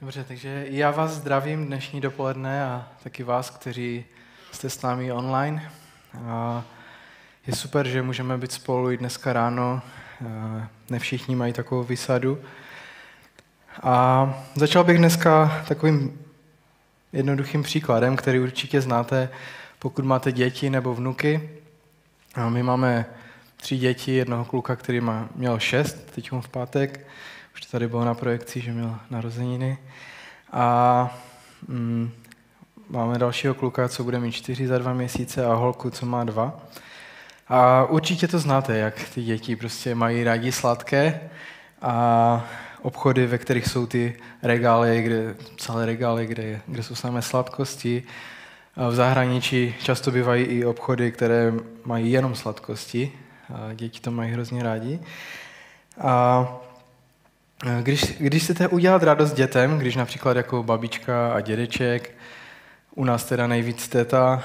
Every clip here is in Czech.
Dobře, takže já vás zdravím dnešní dopoledne a taky vás, kteří jste s námi online. A je super, že můžeme být spolu i dneska ráno. Ne všichni mají takovou vysadu. A začal bych dneska takovým jednoduchým příkladem, který určitě znáte, pokud máte děti nebo vnuky. A my máme tři děti, jednoho kluka, který má, měl šest, teď v pátek, už tady bylo na projekci, že měl narozeniny. A mm, máme dalšího kluka, co bude mít čtyři za dva měsíce a holku, co má dva. A určitě to znáte, jak ty děti prostě mají rádi sladké a obchody, ve kterých jsou ty regály, kde, celé regály, kde, kde jsou samé sladkosti. A v zahraničí často bývají i obchody, které mají jenom sladkosti. A děti to mají hrozně rádi. A když, když chcete udělat radost dětem, když například jako babička a dědeček, u nás teda nejvíc teta,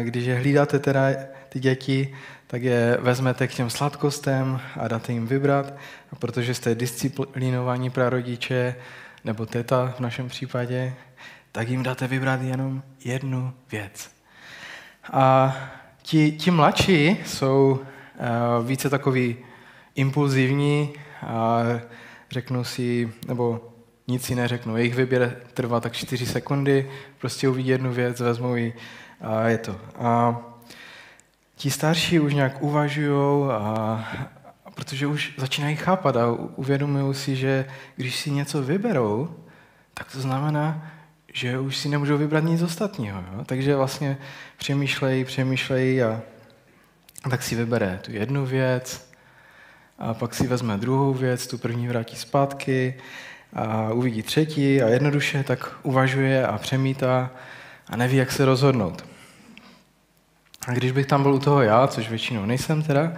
když je hlídáte teda ty děti, tak je vezmete k těm sladkostem a dáte jim vybrat, protože jste disciplinovaní prarodiče, nebo teta v našem případě, tak jim dáte vybrat jenom jednu věc. A ti, ti mladší jsou uh, více takový impulzivní, a řeknu si, nebo nic si neřeknu. Jejich výběr trvá tak 4 sekundy, prostě uvidí jednu věc, vezmou ji a je to. A ti starší už nějak uvažují, a, protože už začínají chápat a uvědomují si, že když si něco vyberou, tak to znamená, že už si nemůžou vybrat nic ostatního. Jo? Takže vlastně přemýšlejí, přemýšlejí a tak si vybere tu jednu věc, a pak si vezme druhou věc, tu první vrátí zpátky a uvidí třetí a jednoduše tak uvažuje a přemítá a neví, jak se rozhodnout. A když bych tam byl u toho já, což většinou nejsem teda,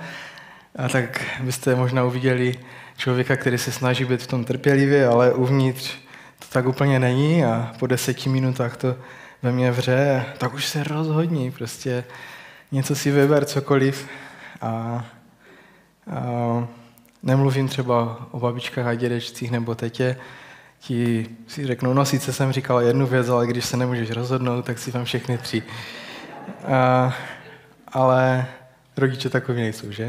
a tak byste možná uviděli člověka, který se snaží být v tom trpělivě, ale uvnitř to tak úplně není a po deseti minutách to ve mně vře, tak už se rozhodní, prostě něco si vyber, cokoliv a Nemluvím třeba o babičkách a dědečcích nebo tetě, ti si řeknou, no sice jsem říkal jednu věc, ale když se nemůžeš rozhodnout, tak si vám všechny tři. A, ale rodiče takový nejsou, že?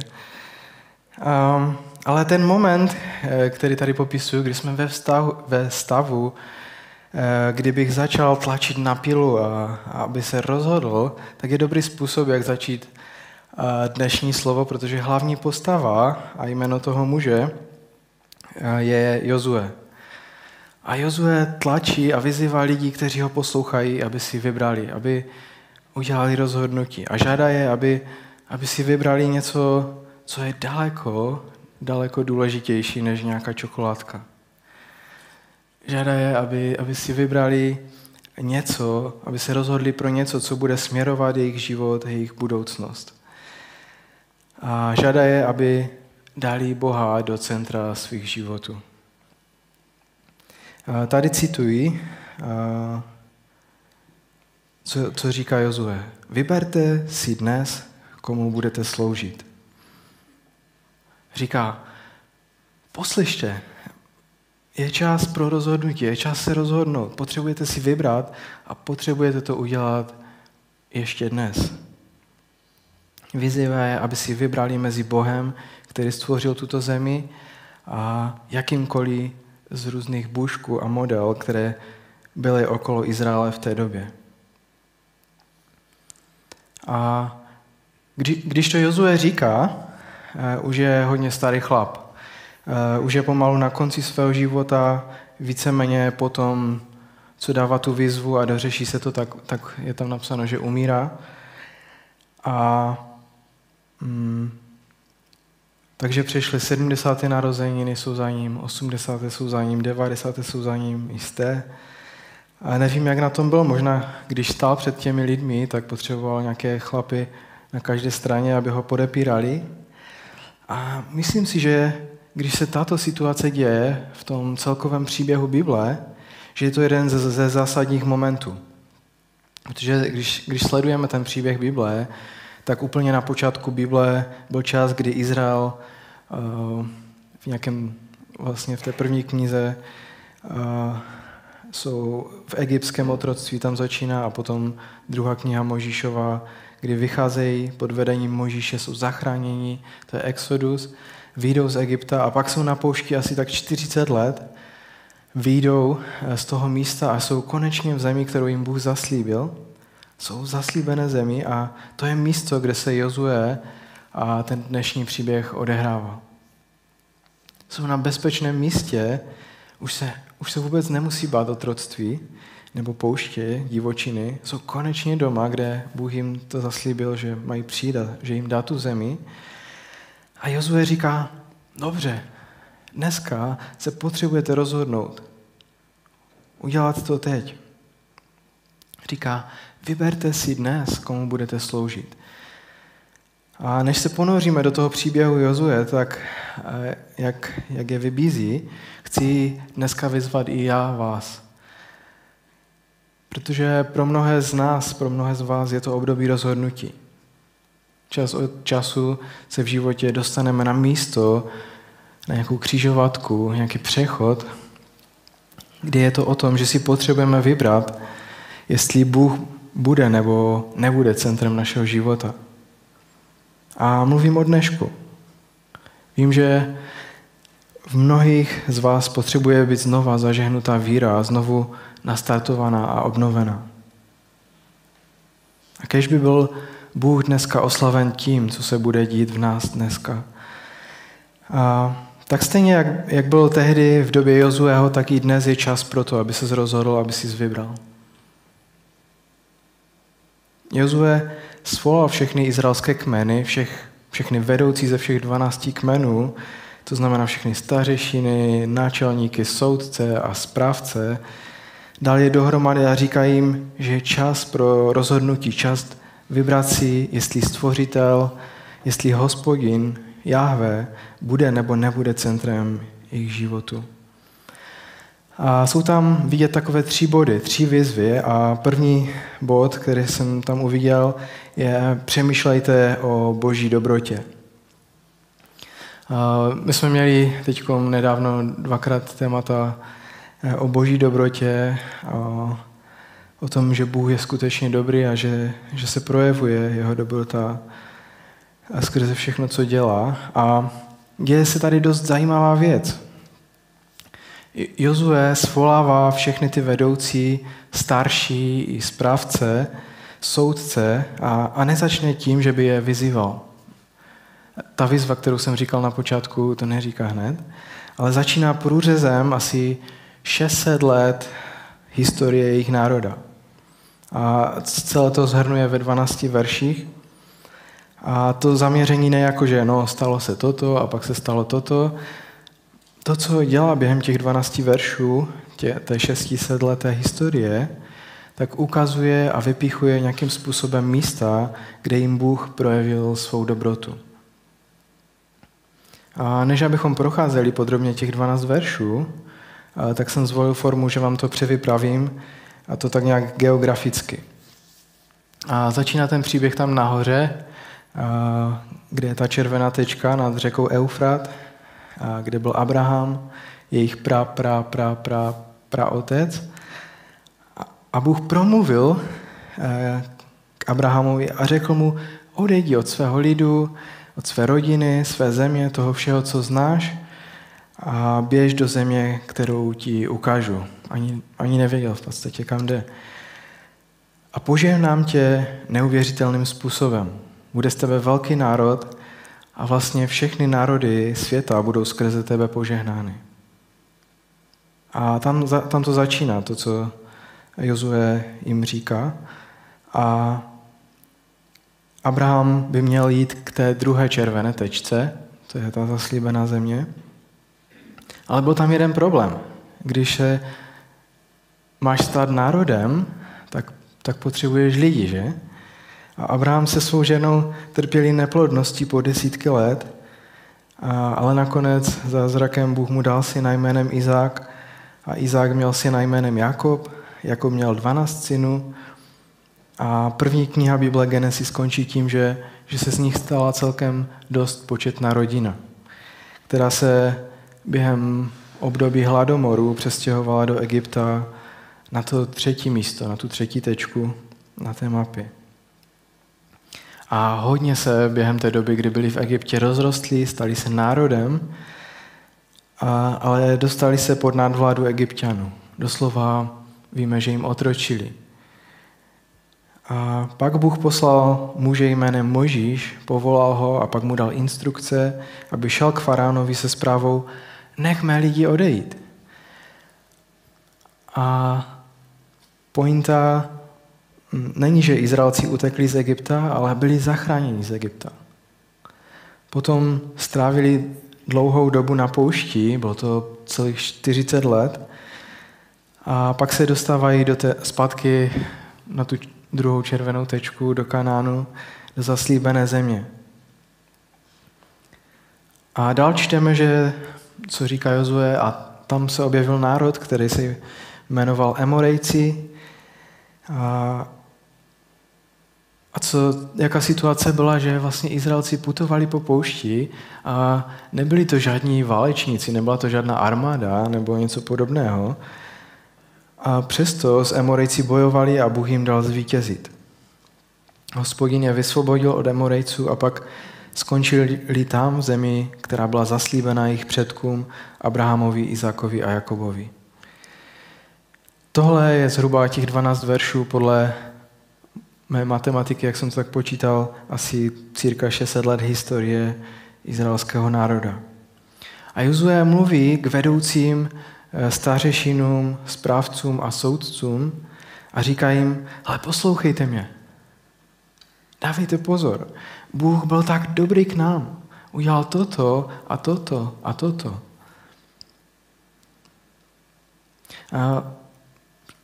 A, ale ten moment, eh, který tady popisuju, kdy jsme ve, vztahu, ve stavu, eh, kdybych začal tlačit na pilu, a, a aby se rozhodl, tak je dobrý způsob, jak začít dnešní slovo, protože hlavní postava a jméno toho muže je Jozue. A Jozue tlačí a vyzývá lidi, kteří ho poslouchají, aby si vybrali, aby udělali rozhodnutí. A žádá je, aby, aby si vybrali něco, co je daleko, daleko důležitější než nějaká čokoládka. Žádá je, aby, aby si vybrali něco, aby se rozhodli pro něco, co bude směrovat jejich život, jejich budoucnost a žádá je, aby dali Boha do centra svých životů. Tady cituji, co, co říká Jozue. Vyberte si dnes, komu budete sloužit. Říká, poslyšte, je čas pro rozhodnutí, je čas se rozhodnout. Potřebujete si vybrat a potřebujete to udělat ještě dnes. Vyzývá je, aby si vybrali mezi Bohem, který stvořil tuto zemi, a jakýmkoliv z různých bušků a model, které byly okolo Izraele v té době. A kdy, když to Jozue říká, uh, už je hodně starý chlap. Uh, už je pomalu na konci svého života, víceméně potom, co dává tu výzvu a dořeší se to, tak, tak je tam napsáno, že umírá. A Mm. Takže přišly 70. narozeniny, jsou za ním, 80. jsou za ním, 90. jsou za ním, jisté. A nevím, jak na tom bylo. Možná, když stál před těmi lidmi, tak potřeboval nějaké chlapy na každé straně, aby ho podepírali. A myslím si, že když se tato situace děje v tom celkovém příběhu Bible, že je to jeden ze, ze zásadních momentů. Protože když, když sledujeme ten příběh Bible, tak úplně na počátku Bible byl čas, kdy Izrael uh, v nějakém, vlastně v té první knize uh, jsou v egyptském otroctví, tam začíná, a potom druhá kniha Možíšova, kdy vycházejí pod vedením Možíše, jsou zachráněni, to je Exodus, výjdou z Egypta a pak jsou na poušti asi tak 40 let, výjdou eh, z toho místa a jsou konečně v zemi, kterou jim Bůh zaslíbil. Jsou v zaslíbené zemi a to je místo, kde se Jozue a ten dnešní příběh odehrává. Jsou na bezpečném místě, už se, už se vůbec nemusí bát otroctví nebo pouště, divočiny. Jsou konečně doma, kde Bůh jim to zaslíbil, že mají přijít že jim dá tu zemi. A Jozue říká, dobře, dneska se potřebujete rozhodnout. Udělat to teď. Říká, vyberte si dnes, komu budete sloužit. A než se ponoříme do toho příběhu Jozue, tak eh, jak, jak je vybízí, chci dneska vyzvat i já vás. Protože pro mnohé z nás, pro mnohé z vás je to období rozhodnutí. Čas od času se v životě dostaneme na místo, na nějakou křižovatku, nějaký přechod, kdy je to o tom, že si potřebujeme vybrat, jestli Bůh bude nebo nebude centrem našeho života. A mluvím o dnešku. Vím, že v mnohých z vás potřebuje být znova zažehnutá víra a znovu nastartovaná a obnovená. A kež by byl Bůh dneska oslaven tím, co se bude dít v nás dneska. A tak stejně, jak, jak byl tehdy v době Jozueho, tak i dnes je čas pro to, aby se rozhodl, aby si vybral. Jozue svolal všechny izraelské kmeny, všech, všechny vedoucí ze všech 12 kmenů, to znamená všechny stařešiny, náčelníky, soudce a správce, dal je dohromady a říká jim, že je čas pro rozhodnutí, čas vybrat si, jestli stvořitel, jestli hospodin, Jahve, bude nebo nebude centrem jejich životu. A jsou tam vidět takové tři body, tři výzvy a první bod, který jsem tam uviděl, je přemýšlejte o boží dobrotě. My jsme měli teď nedávno dvakrát témata eh, o boží dobrotě, a o tom, že Bůh je skutečně dobrý a že, že se projevuje jeho dobrota a skrze všechno, co dělá. A děje se tady dost zajímavá věc. Jozue svolává všechny ty vedoucí, starší i správce, soudce a, a nezačne tím, že by je vyzýval. Ta výzva, kterou jsem říkal na počátku, to neříká hned, ale začíná průřezem asi 600 let historie jejich národa. A celé to zhrnuje ve 12 verších. A to zaměření ne jako, že no, stalo se toto a pak se stalo toto, to, co dělá během těch 12 veršů, tě, té 600 leté historie, tak ukazuje a vypichuje nějakým způsobem místa, kde jim Bůh projevil svou dobrotu. A než abychom procházeli podrobně těch 12 veršů, tak jsem zvolil formu, že vám to převypravím, a to tak nějak geograficky. A začíná ten příběh tam nahoře, kde je ta červená tečka nad řekou Eufrat, kde byl Abraham, jejich pra, pra, pra, pra, pra otec. A Bůh promluvil eh, k Abrahamovi a řekl mu, odejdi od svého lidu, od své rodiny, své země, toho všeho, co znáš a běž do země, kterou ti ukážu. Ani, ani nevěděl v podstatě, kam jde. A požehnám tě neuvěřitelným způsobem. Bude z tebe velký národ a vlastně všechny národy světa budou skrze tebe požehnány. A tam, tam to začíná, to, co Jozue jim říká. A Abraham by měl jít k té druhé červené tečce, to je ta zaslíbená země. Ale byl tam jeden problém. Když se máš stát národem, tak, tak potřebuješ lidi, že? A Abraham se svou ženou trpěli neplodností po desítky let, a, ale nakonec za zrakem Bůh mu dal si jménem Izák. A Izák měl si jménem Jakob, Jakob měl 12 synů. A první kniha Bible Genesis končí tím, že, že se z nich stala celkem dost početná rodina, která se během období hladomoru přestěhovala do Egypta na to třetí místo, na tu třetí tečku na té mapě. A hodně se během té doby, kdy byli v Egyptě, rozrostli, stali se národem, a, ale dostali se pod nadvládu egyptianů. Doslova víme, že jim otročili. A pak Bůh poslal muže jménem Možíš, povolal ho a pak mu dal instrukce, aby šel k faránovi se zprávou, nech mé lidi odejít. A pointa není, že Izraelci utekli z Egypta, ale byli zachráněni z Egypta. Potom strávili dlouhou dobu na poušti, bylo to celých 40 let, a pak se dostávají do té, zpátky na tu druhou červenou tečku do Kanánu, do zaslíbené země. A dál čteme, že, co říká Jozue, a tam se objevil národ, který se jmenoval Emorejci. A, a co, jaká situace byla, že vlastně Izraelci putovali po poušti a nebyli to žádní válečníci, nebyla to žádná armáda nebo něco podobného, a přesto s Emorejci bojovali a Bůh jim dal zvítězit. Hospodin je vysvobodil od Emorejců a pak skončili tam v zemi, která byla zaslíbena jejich předkům Abrahamovi, Izákovi a Jakobovi. Tohle je zhruba těch 12 veršů podle mé matematiky, jak jsem to tak počítal, asi cirka 600 let historie izraelského národa. A Jozue mluví k vedoucím Eh, stařešinům, správcům a soudcům a říká jim, ale poslouchejte mě. Dávejte pozor. Bůh byl tak dobrý k nám. Udělal toto a toto a toto. A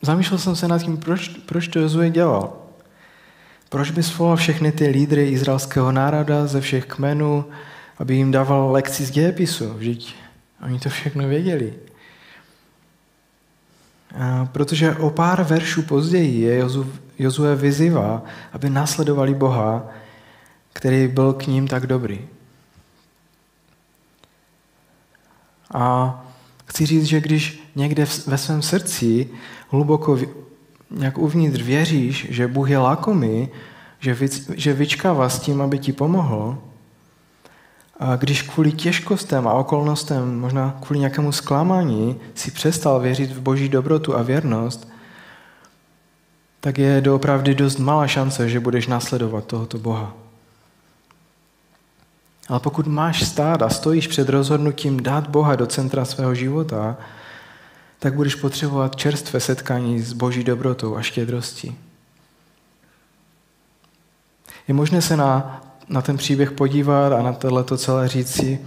zamýšlel jsem se nad tím, proč, proč to Jozue dělal. Proč by svolal všechny ty lídry izraelského národa ze všech kmenů, aby jim dával lekci z dějepisu? Vždyť oni to všechno věděli. Protože o pár veršů později je Jozue vyzývá, aby následovali Boha, který byl k ním tak dobrý. A chci říct, že když někde ve svém srdci hluboko nějak uvnitř věříš, že Bůh je lákomý, že, že vyčkává s tím, aby ti pomohl, a když kvůli těžkostem a okolnostem, možná kvůli nějakému zklamání, si přestal věřit v boží dobrotu a věrnost, tak je doopravdy dost malá šance, že budeš následovat tohoto Boha. Ale pokud máš stát a stojíš před rozhodnutím dát Boha do centra svého života, tak budeš potřebovat čerstvé setkání s boží dobrotou a štědrostí. Je možné se na na ten příběh podívat a na tohle to celé říci,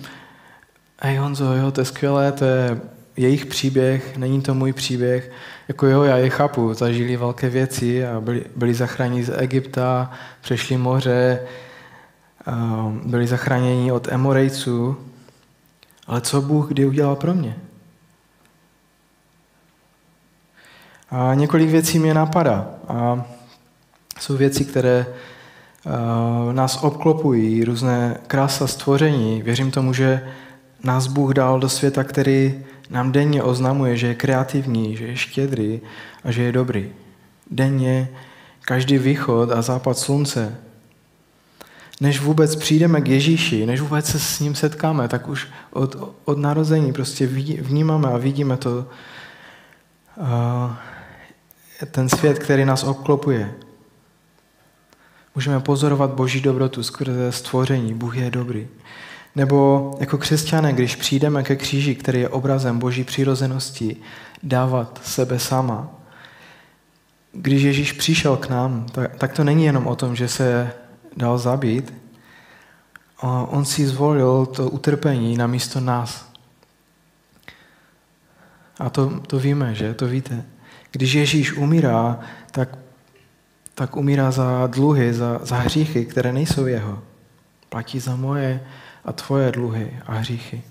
hej Honzo, jo, to je skvělé, to je jejich příběh, není to můj příběh. Jako jo, já je chápu, zažili velké věci a byli, byli zachráněni z Egypta, přešli moře, byli zachráněni od Emorejců, ale co Bůh kdy udělal pro mě? A několik věcí mě napadá. A jsou věci, které Eh, nás obklopují různé krása stvoření. Věřím tomu, že nás Bůh dal do světa, který nám denně oznamuje, že je kreativní, že je štědrý a že je dobrý. Denně každý východ a západ slunce. Než vůbec přijdeme k Ježíši, než vůbec se s ním setkáme, tak už od, od narození prostě vnímáme a vidíme to, uh, ten svět, který nás obklopuje. Můžeme pozorovat Boží dobrotu skrze stvoření. Bůh je dobrý. Nebo jako křesťané, když přijdeme ke kříži, který je obrazem Boží přirozenosti, dávat sebe sama. Když Ježíš přišel k nám, tak, tak to není jenom o tom, že se dal zabít. On si zvolil to utrpení na místo nás. A to, to víme, že? To víte. Když Ježíš umírá, tak tak umírá za dluhy, za, za hříchy, které nejsou jeho. Platí za moje a tvoje dluhy a hříchy.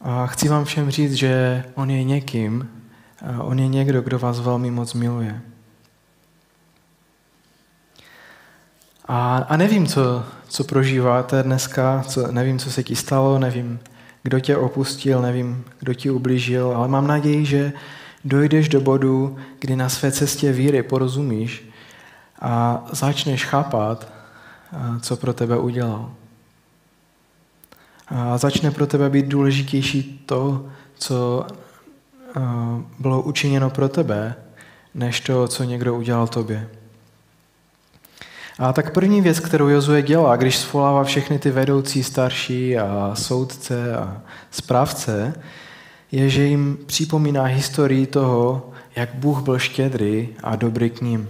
A chci vám všem říct, že on je někým, on je někdo, kdo vás velmi moc miluje. A, a nevím, co, co prožíváte dneska, co, nevím, co se ti stalo, nevím, kdo tě opustil, nevím, kdo ti ublížil, ale mám naději, že dojdeš do bodu, kdy na své cestě víry porozumíš a začneš chápat, co pro tebe udělal. A začne pro tebe být důležitější to, co bylo učiněno pro tebe, než to, co někdo udělal tobě. A tak první věc, kterou Jozue dělá, když svolává všechny ty vedoucí, starší a soudce a správce, je, že jim připomíná historii toho, jak Bůh byl štědrý a dobrý k ním.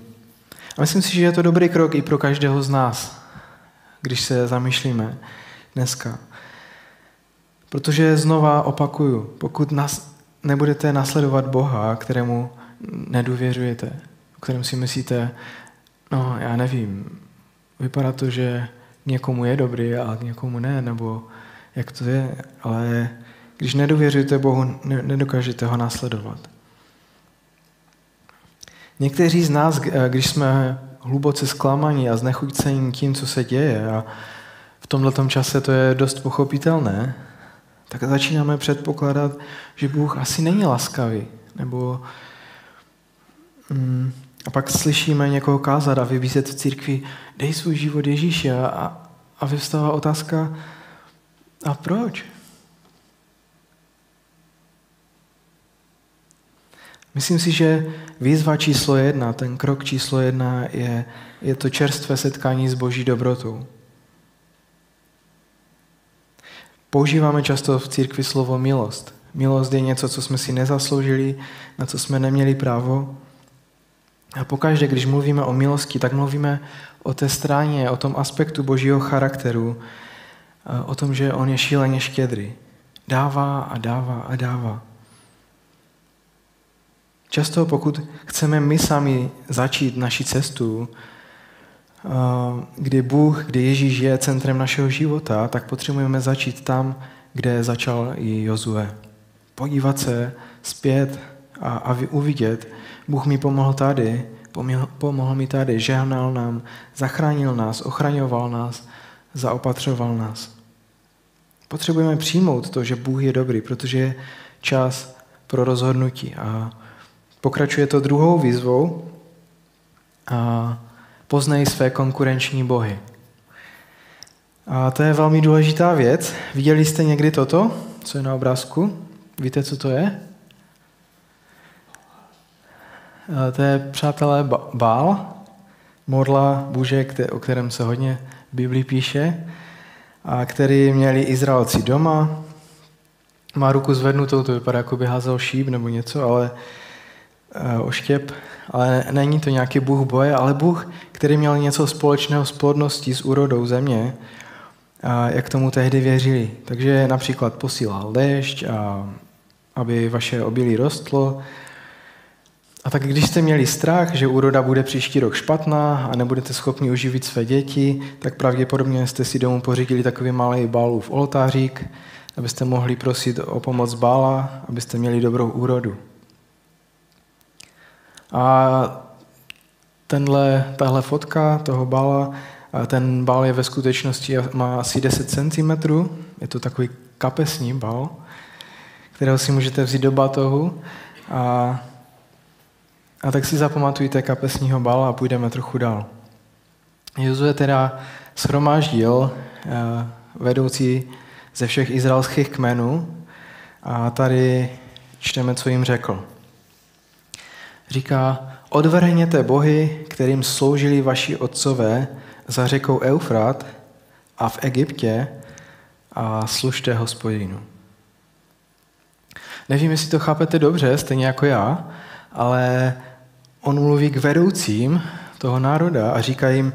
A myslím si, že je to dobrý krok i pro každého z nás, když se zamýšlíme dneska. Protože znova opakuju, pokud nás nebudete nasledovat Boha, kterému nedůvěřujete, o kterém si myslíte, no já nevím, vypadá to, že někomu je dobrý a někomu ne, nebo jak to je, ale když nedůvěřujete Bohu, nedokážete ho následovat. Někteří z nás, když jsme hluboce zklamaní a znechucení tím, co se děje a v tomto čase to je dost pochopitelné, tak začínáme předpokládat, že Bůh asi není laskavý, nebo mm, a pak slyšíme někoho kázat a vybízet v církvi, dej svůj život Ježíši a, a, vyvstává otázka, a proč? Myslím si, že výzva číslo jedna, ten krok číslo jedna je, je to čerstvé setkání s boží dobrotou. Používáme často v církvi slovo milost. Milost je něco, co jsme si nezasloužili, na co jsme neměli právo. A pokaždé, když mluvíme o milosti, tak mluvíme o té straně, o tom aspektu božího charakteru, o tom, že on je šíleně štědrý. Dává a dává a dává. Často pokud chceme my sami začít naši cestu, kdy Bůh, kdy Ježíš je centrem našeho života, tak potřebujeme začít tam, kde začal i Jozue. Podívat se zpět a, a uvidět, Bůh mi pomohl tady, pomohl, mi tady, žehnal nám, zachránil nás, ochraňoval nás, zaopatřoval nás. Potřebujeme přijmout to, že Bůh je dobrý, protože je čas pro rozhodnutí. A pokračuje to druhou výzvou. A poznej své konkurenční bohy. A to je velmi důležitá věc. Viděli jste někdy toto, co je na obrázku? Víte, co to je? To je, přátelé, Bál, modla Bože, o kterém se hodně v Biblii píše, a který měli Izraelci doma. Má ruku zvednutou, to vypadá, jako by házel šíp nebo něco, ale Eh, oštěp, ale není to nějaký Bůh boje, ale Bůh, který měl něco společného s plodností, s úrodou země, a jak tomu tehdy věřili. Takže například posílal déšť, a aby vaše obilí rostlo. A tak když jste měli strach, že úroda bude příští rok špatná a nebudete schopni uživit své děti, tak pravděpodobně jste si domů pořídili takový malý v oltářík, abyste mohli prosit o pomoc bála, abyste měli dobrou úrodu. A tenhle, tahle fotka toho bála, ten bál je ve skutečnosti, má asi 10 cm, je to takový kapesní bál, kterého si můžete vzít do batohu a, a tak si zapamatujte kapesního bála a půjdeme trochu dál. Jozue teda shromáždil eh, vedoucí ze všech izraelských kmenů a tady čteme, co jim řekl. Říká, odvrhněte bohy, kterým sloužili vaši otcové za řekou Eufrat a v Egyptě a služte hospodinu. Nevím, jestli to chápete dobře, stejně jako já, ale on mluví k vedoucím toho národa a říká jim,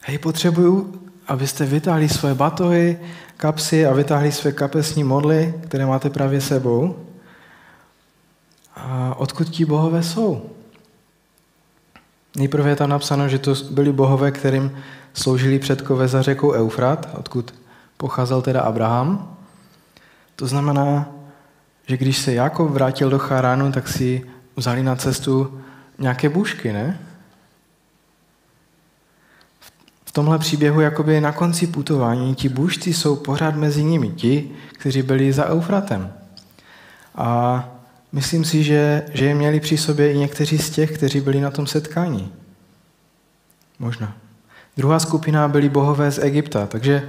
hej, potřebuju, abyste vytáhli své batohy, kapsy a vytáhli své kapesní modly, které máte právě sebou a odkud ti bohové jsou? Nejprve je tam napsáno, že to byli bohové, kterým sloužili předkové za řekou Eufrat, odkud pocházel teda Abraham. To znamená, že když se Jakob vrátil do Charánu, tak si vzali na cestu nějaké bušky, ne? V tomhle příběhu jakoby na konci putování ti bušci jsou pořád mezi nimi, ti, kteří byli za Eufratem. A myslím si, že, že je měli při sobě i někteří z těch, kteří byli na tom setkání. Možná. Druhá skupina byli bohové z Egypta, takže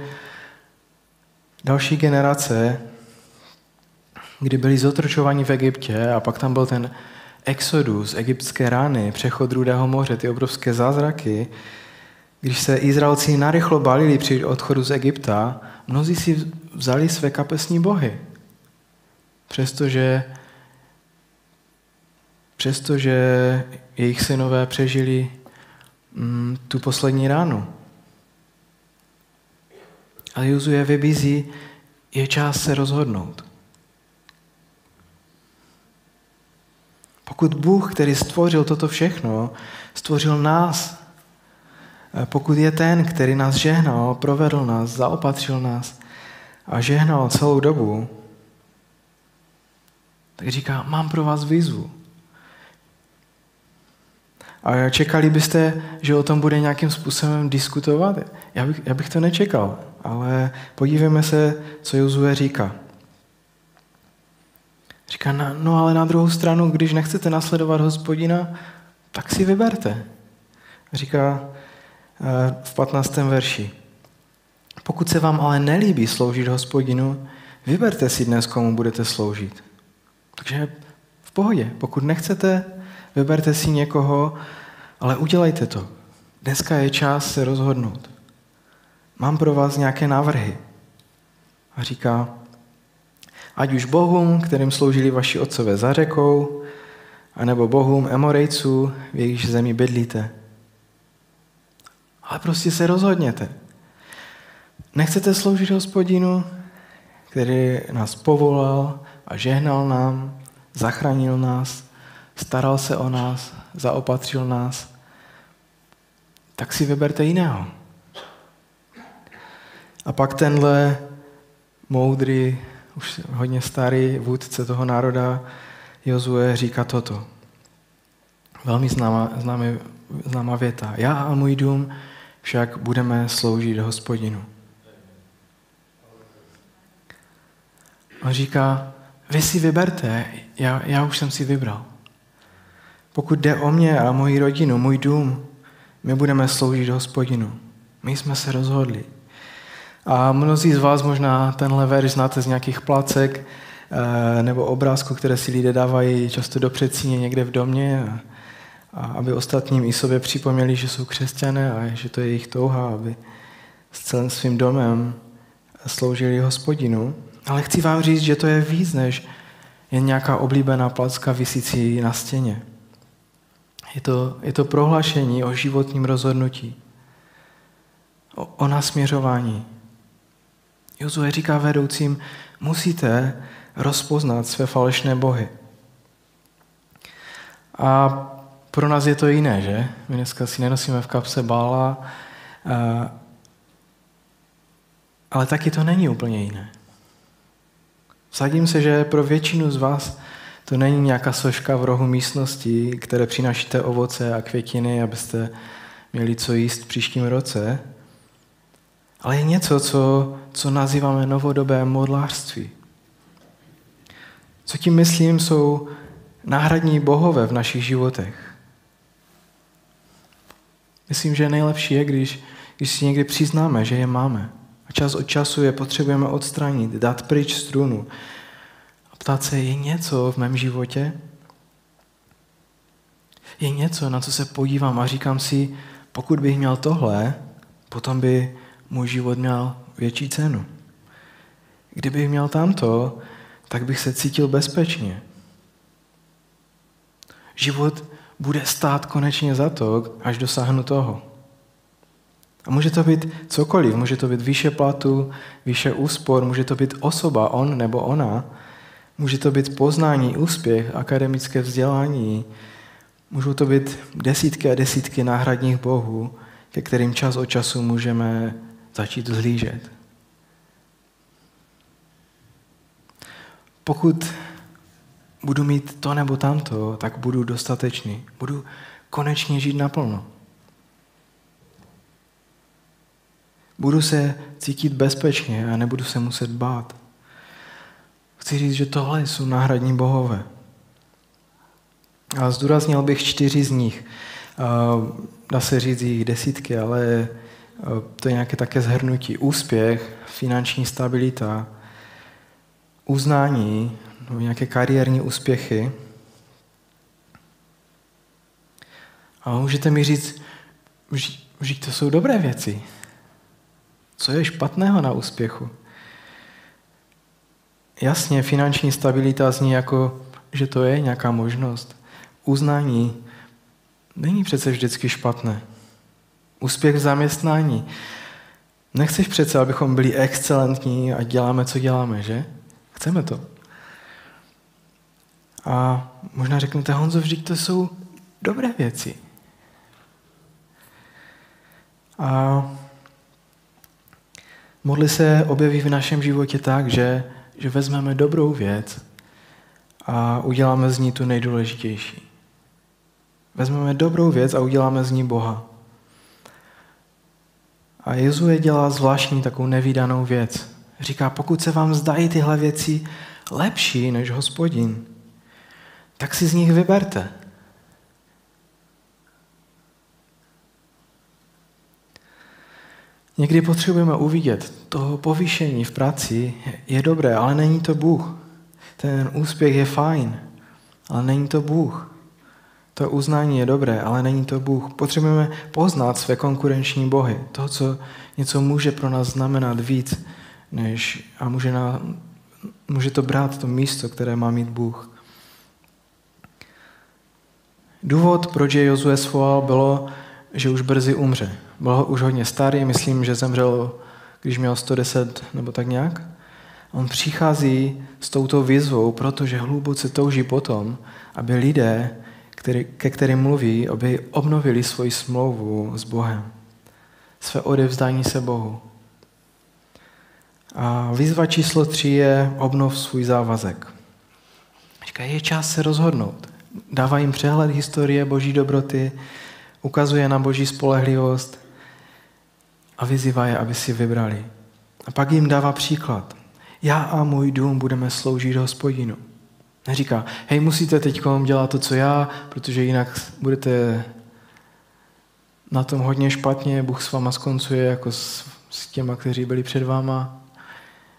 další generace, kdy byli zotročováni v Egyptě a pak tam byl ten exodus, egyptské rány, přechod Rudého moře, ty obrovské zázraky, když se Izraelci narychlo balili při odchodu z Egypta, mnozí si vzali své kapesní bohy. Přestože, přestože jejich synové přežili mm, tu poslední ránu. A Jozue vybízí, je čas se rozhodnout. Pokud Bůh, který stvořil toto všechno, stvořil nás, pokud je ten, který nás žehnal, provedl nás, zaopatřil nás a žehnal celou dobu, tak říká, mám pro vás výzvu. A čekali byste, že o tom bude nějakým způsobem diskutovat? Já bych, já bych to nečekal, ale podívejme se, co Jozue říká. Říká, no ale na druhou stranu, když nechcete nasledovat hospodina, tak si vyberte. Říká eh, v 15. verši. Pokud se vám ale nelíbí sloužit hospodinu, vyberte si dnes, komu budete sloužit. Takže v pohodě. Pokud nechcete, vyberte si někoho, ale udělejte to. Dneska je čas se rozhodnout. Mám pro vás nějaké návrhy. A říká, ať už bohům, kterým sloužili vaši otcové za řekou, anebo bohům Emorejců, v jejich zemi bydlíte. Ale prostě se rozhodněte. Nechcete sloužit hospodinu, který nás povolal a žehnal nám, zachránil nás, staral se o nás, zaopatřil nás, tak si vyberte jiného. A pak tenhle moudrý už hodně starý vůdce toho národa, Jozue, říká toto. Velmi známá, známá, známá věta. Já a můj dům však budeme sloužit hospodinu. On říká, vy si vyberte, já, já už jsem si vybral. Pokud jde o mě a moji rodinu, můj dům, my budeme sloužit hospodinu. My jsme se rozhodli. A mnozí z vás možná tenhle verš znáte z nějakých placek eh, nebo obrázků, které si lidé dávají často do předsíně někde v domě, a, aby ostatním i sobě připomněli, že jsou křesťané a že to je jejich touha, aby s celým svým domem sloužili hospodinu. Ale chci vám říct, že to je víc než jen nějaká oblíbená placka vysící na stěně. Je to, je to prohlášení o životním rozhodnutí, o, o nasměřování, Jozue říká vedoucím, musíte rozpoznat své falešné bohy. A pro nás je to jiné, že? My dneska si nenosíme v kapse bála, ale taky to není úplně jiné. Vsadím se, že pro většinu z vás to není nějaká soška v rohu místnosti, které přinášíte ovoce a květiny, abyste měli co jíst v příštím roce, ale je něco, co, co nazýváme novodobé modlářství. Co tím myslím, jsou náhradní bohové v našich životech. Myslím, že nejlepší je, když, když si někdy přiznáme, že je máme. A čas od času je potřebujeme odstranit, dát pryč strunu. A ptát se, je něco v mém životě? Je něco, na co se podívám a říkám si, pokud bych měl tohle, potom by můj život měl větší cenu. Kdybych měl tamto, tak bych se cítil bezpečně. Život bude stát konečně za to, až dosáhnu toho. A může to být cokoliv, může to být výše platu, výše úspor, může to být osoba, on nebo ona, může to být poznání, úspěch, akademické vzdělání, můžou to být desítky a desítky náhradních bohů, ke kterým čas od času můžeme začít zhlížet. Pokud budu mít to nebo tamto, tak budu dostatečný. Budu konečně žít naplno. Budu se cítit bezpečně a nebudu se muset bát. Chci říct, že tohle jsou náhradní bohové. A zdůraznil bych čtyři z nich. Dá se říct jich desítky, ale to je nějaké také zhrnutí. Úspěch, finanční stabilita, uznání, nějaké kariérní úspěchy. A můžete mi říct, že to jsou dobré věci. Co je špatného na úspěchu? Jasně, finanční stabilita zní jako, že to je nějaká možnost. Uznání není přece vždycky špatné. Úspěch v zaměstnání. Nechceš přece, abychom byli excelentní a děláme, co děláme, že? Chceme to. A možná řeknete, Honzo, vždyť to jsou dobré věci. A modly se objeví v našem životě tak, že, že vezmeme dobrou věc a uděláme z ní tu nejdůležitější. Vezmeme dobrou věc a uděláme z ní Boha. A Jezue dělá zvláštní takovou nevýdanou věc. Říká, pokud se vám zdají tyhle věci lepší než hospodin, tak si z nich vyberte. Někdy potřebujeme uvidět, to povýšení v práci je dobré, ale není to Bůh. Ten úspěch je fajn, ale není to Bůh. To uznání je dobré, ale není to Bůh. Potřebujeme poznat své konkurenční bohy. To, co něco může pro nás znamenat víc, než, a může, na, může to brát to místo, které má mít Bůh. Důvod, proč je Jozue svolal, bylo, že už brzy umře. Byl už hodně starý, myslím, že zemřel, když měl 110 nebo tak nějak. On přichází s touto výzvou, protože hluboce touží potom, aby lidé, který, ke kterým mluví, aby obnovili svoji smlouvu s Bohem. Své odevzdání se Bohu. A výzva číslo tři je obnov svůj závazek. Říká, je čas se rozhodnout. Dává jim přehled historie boží dobroty, ukazuje na boží spolehlivost a vyzývá je, aby si vybrali. A pak jim dává příklad. Já a můj dům budeme sloužit hospodinu. Neříká, hej, musíte teď dělat to, co já, protože jinak budete na tom hodně špatně, Bůh s váma skoncuje jako s, s těma, kteří byli před váma.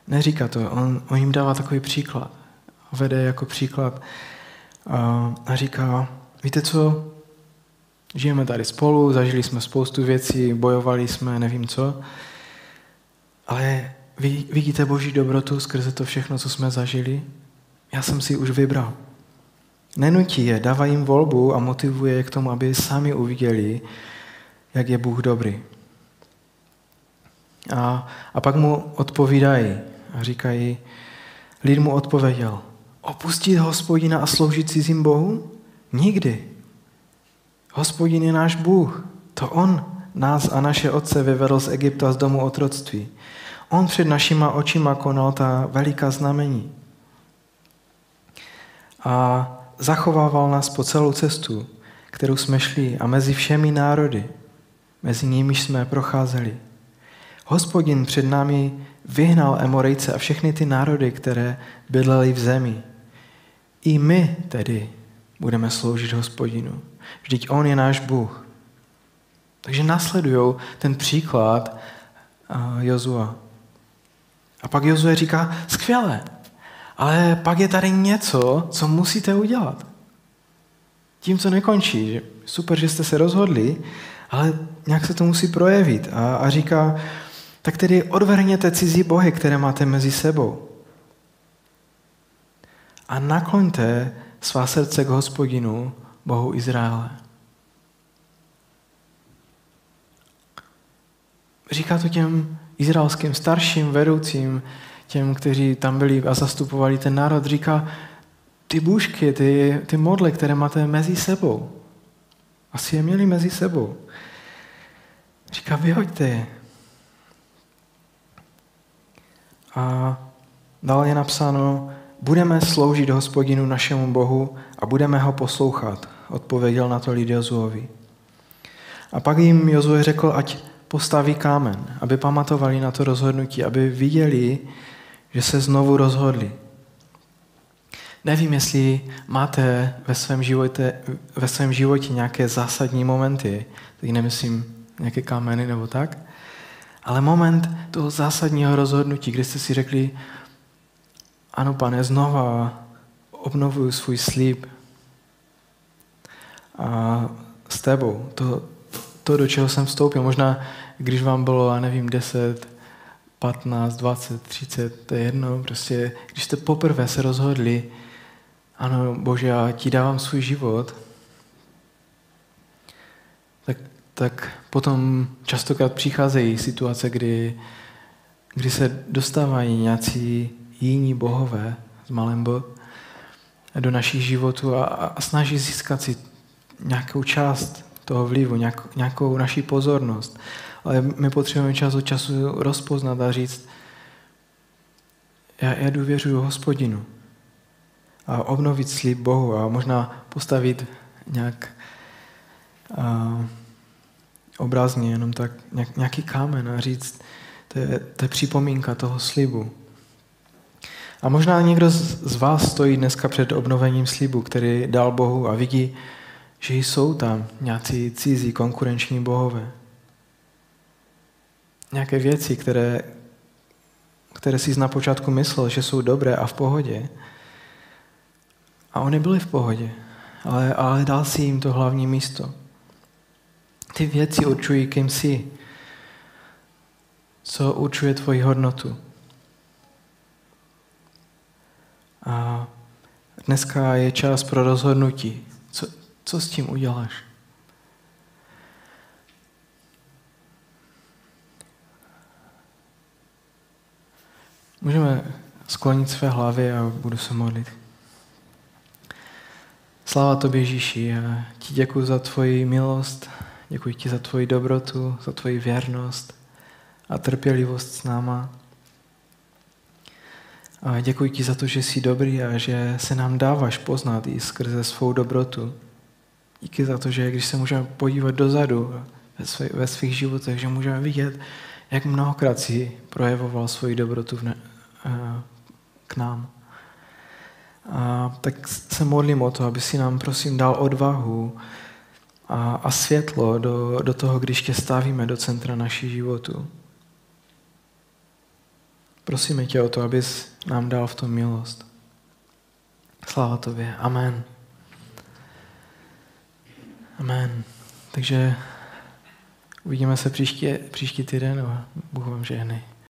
Neříká to, on, on jim dává takový příklad. Vede jako příklad a, a říká, víte co, žijeme tady spolu, zažili jsme spoustu věcí, bojovali jsme, nevím co, ale vy vidíte Boží dobrotu skrze to všechno, co jsme zažili? Já jsem si už vybral. Nenutí je, dává jim volbu a motivuje je k tomu, aby sami uviděli, jak je Bůh dobrý. A, a pak mu odpovídají a říkají, lid mu odpověděl, opustit hospodina a sloužit cizím Bohu? Nikdy. Hospodin je náš Bůh. To On nás a naše otce vyvedl z Egypta z domu otroctví. On před našima očima konal ta veliká znamení a zachovával nás po celou cestu, kterou jsme šli a mezi všemi národy, mezi nimiž jsme procházeli. Hospodin před námi vyhnal Emorejce a všechny ty národy, které bydlely v zemi. I my tedy budeme sloužit hospodinu. Vždyť on je náš Bůh. Takže nasledují ten příklad Jozua. A pak Jozue říká, skvěle, ale pak je tady něco, co musíte udělat. Tím, co nekončí. Že super, že jste se rozhodli, ale nějak se to musí projevit. A, a říká, tak tedy odvrhněte cizí bohy, které máte mezi sebou. A nakloňte svá srdce k hospodinu, Bohu Izraele. Říká to těm izraelským starším vedoucím, těm, kteří tam byli a zastupovali ten národ, říká, ty bůžky, ty, ty modly, které máte mezi sebou, asi je měli mezi sebou. Říká, vyhoďte je. A dále je napsáno, budeme sloužit hospodinu našemu Bohu a budeme ho poslouchat, odpověděl na to lid Jozuovi. A pak jim Jozue řekl, ať postaví kámen, aby pamatovali na to rozhodnutí, aby viděli, že se znovu rozhodli. Nevím, jestli máte ve svém životě, ve svém životě nějaké zásadní momenty, teď nemyslím nějaké kameny nebo tak, ale moment toho zásadního rozhodnutí, kdy jste si řekli, ano, pane, znova obnovuju svůj slib a s tebou. To, to, do čeho jsem vstoupil. Možná, když vám bylo, já nevím, 10, 15, 20, 30, to je jedno. Prostě, když jste poprvé se rozhodli, ano, Bože, já ti dávám svůj život, tak, tak potom častokrát přicházejí situace, kdy, kdy se dostávají nějací jiní bohové s malém bo do našich životů a, a snaží získat si nějakou část toho vlivu, nějak, nějakou naší pozornost. Ale my potřebujeme čas od času rozpoznat a říct, já, já důvěřuji hospodinu. A obnovit slib Bohu a možná postavit nějak a, obrazně, jenom tak nějak, nějaký kámen a říct, to je, to je připomínka toho slibu. A možná někdo z vás stojí dneska před obnovením slibu, který dal Bohu a vidí, že jsou tam nějací cizí konkurenční bohové. Nějaké věci, které, které si na počátku myslel, že jsou dobré a v pohodě. A oni byli v pohodě, ale, ale dal si jim to hlavní místo. Ty věci určují, kým jsi. Co určuje tvoji hodnotu. A dneska je čas pro rozhodnutí. Co, co s tím uděláš? Můžeme sklonit své hlavy a budu se modlit. Sláva tobě, Ježíši, já ti děkuji za tvoji milost, děkuji ti za tvoji dobrotu, za tvoji věrnost a trpělivost s náma. A děkuji ti za to, že jsi dobrý a že se nám dáváš poznat i skrze svou dobrotu. Díky za to, že když se můžeme podívat dozadu ve, svých, ve svých životech, že můžeme vidět, jak mnohokrát si projevoval svoji dobrotu v ne, k nám. A tak se modlím o to, aby si nám prosím dal odvahu a, a světlo do, do toho, když tě stavíme do centra naší životu. Prosíme tě o to, abys nám dal v tom milost. Sláva tobě. Amen. Amen. Takže uvidíme se příští, příští týden a Bůh vám žehnej.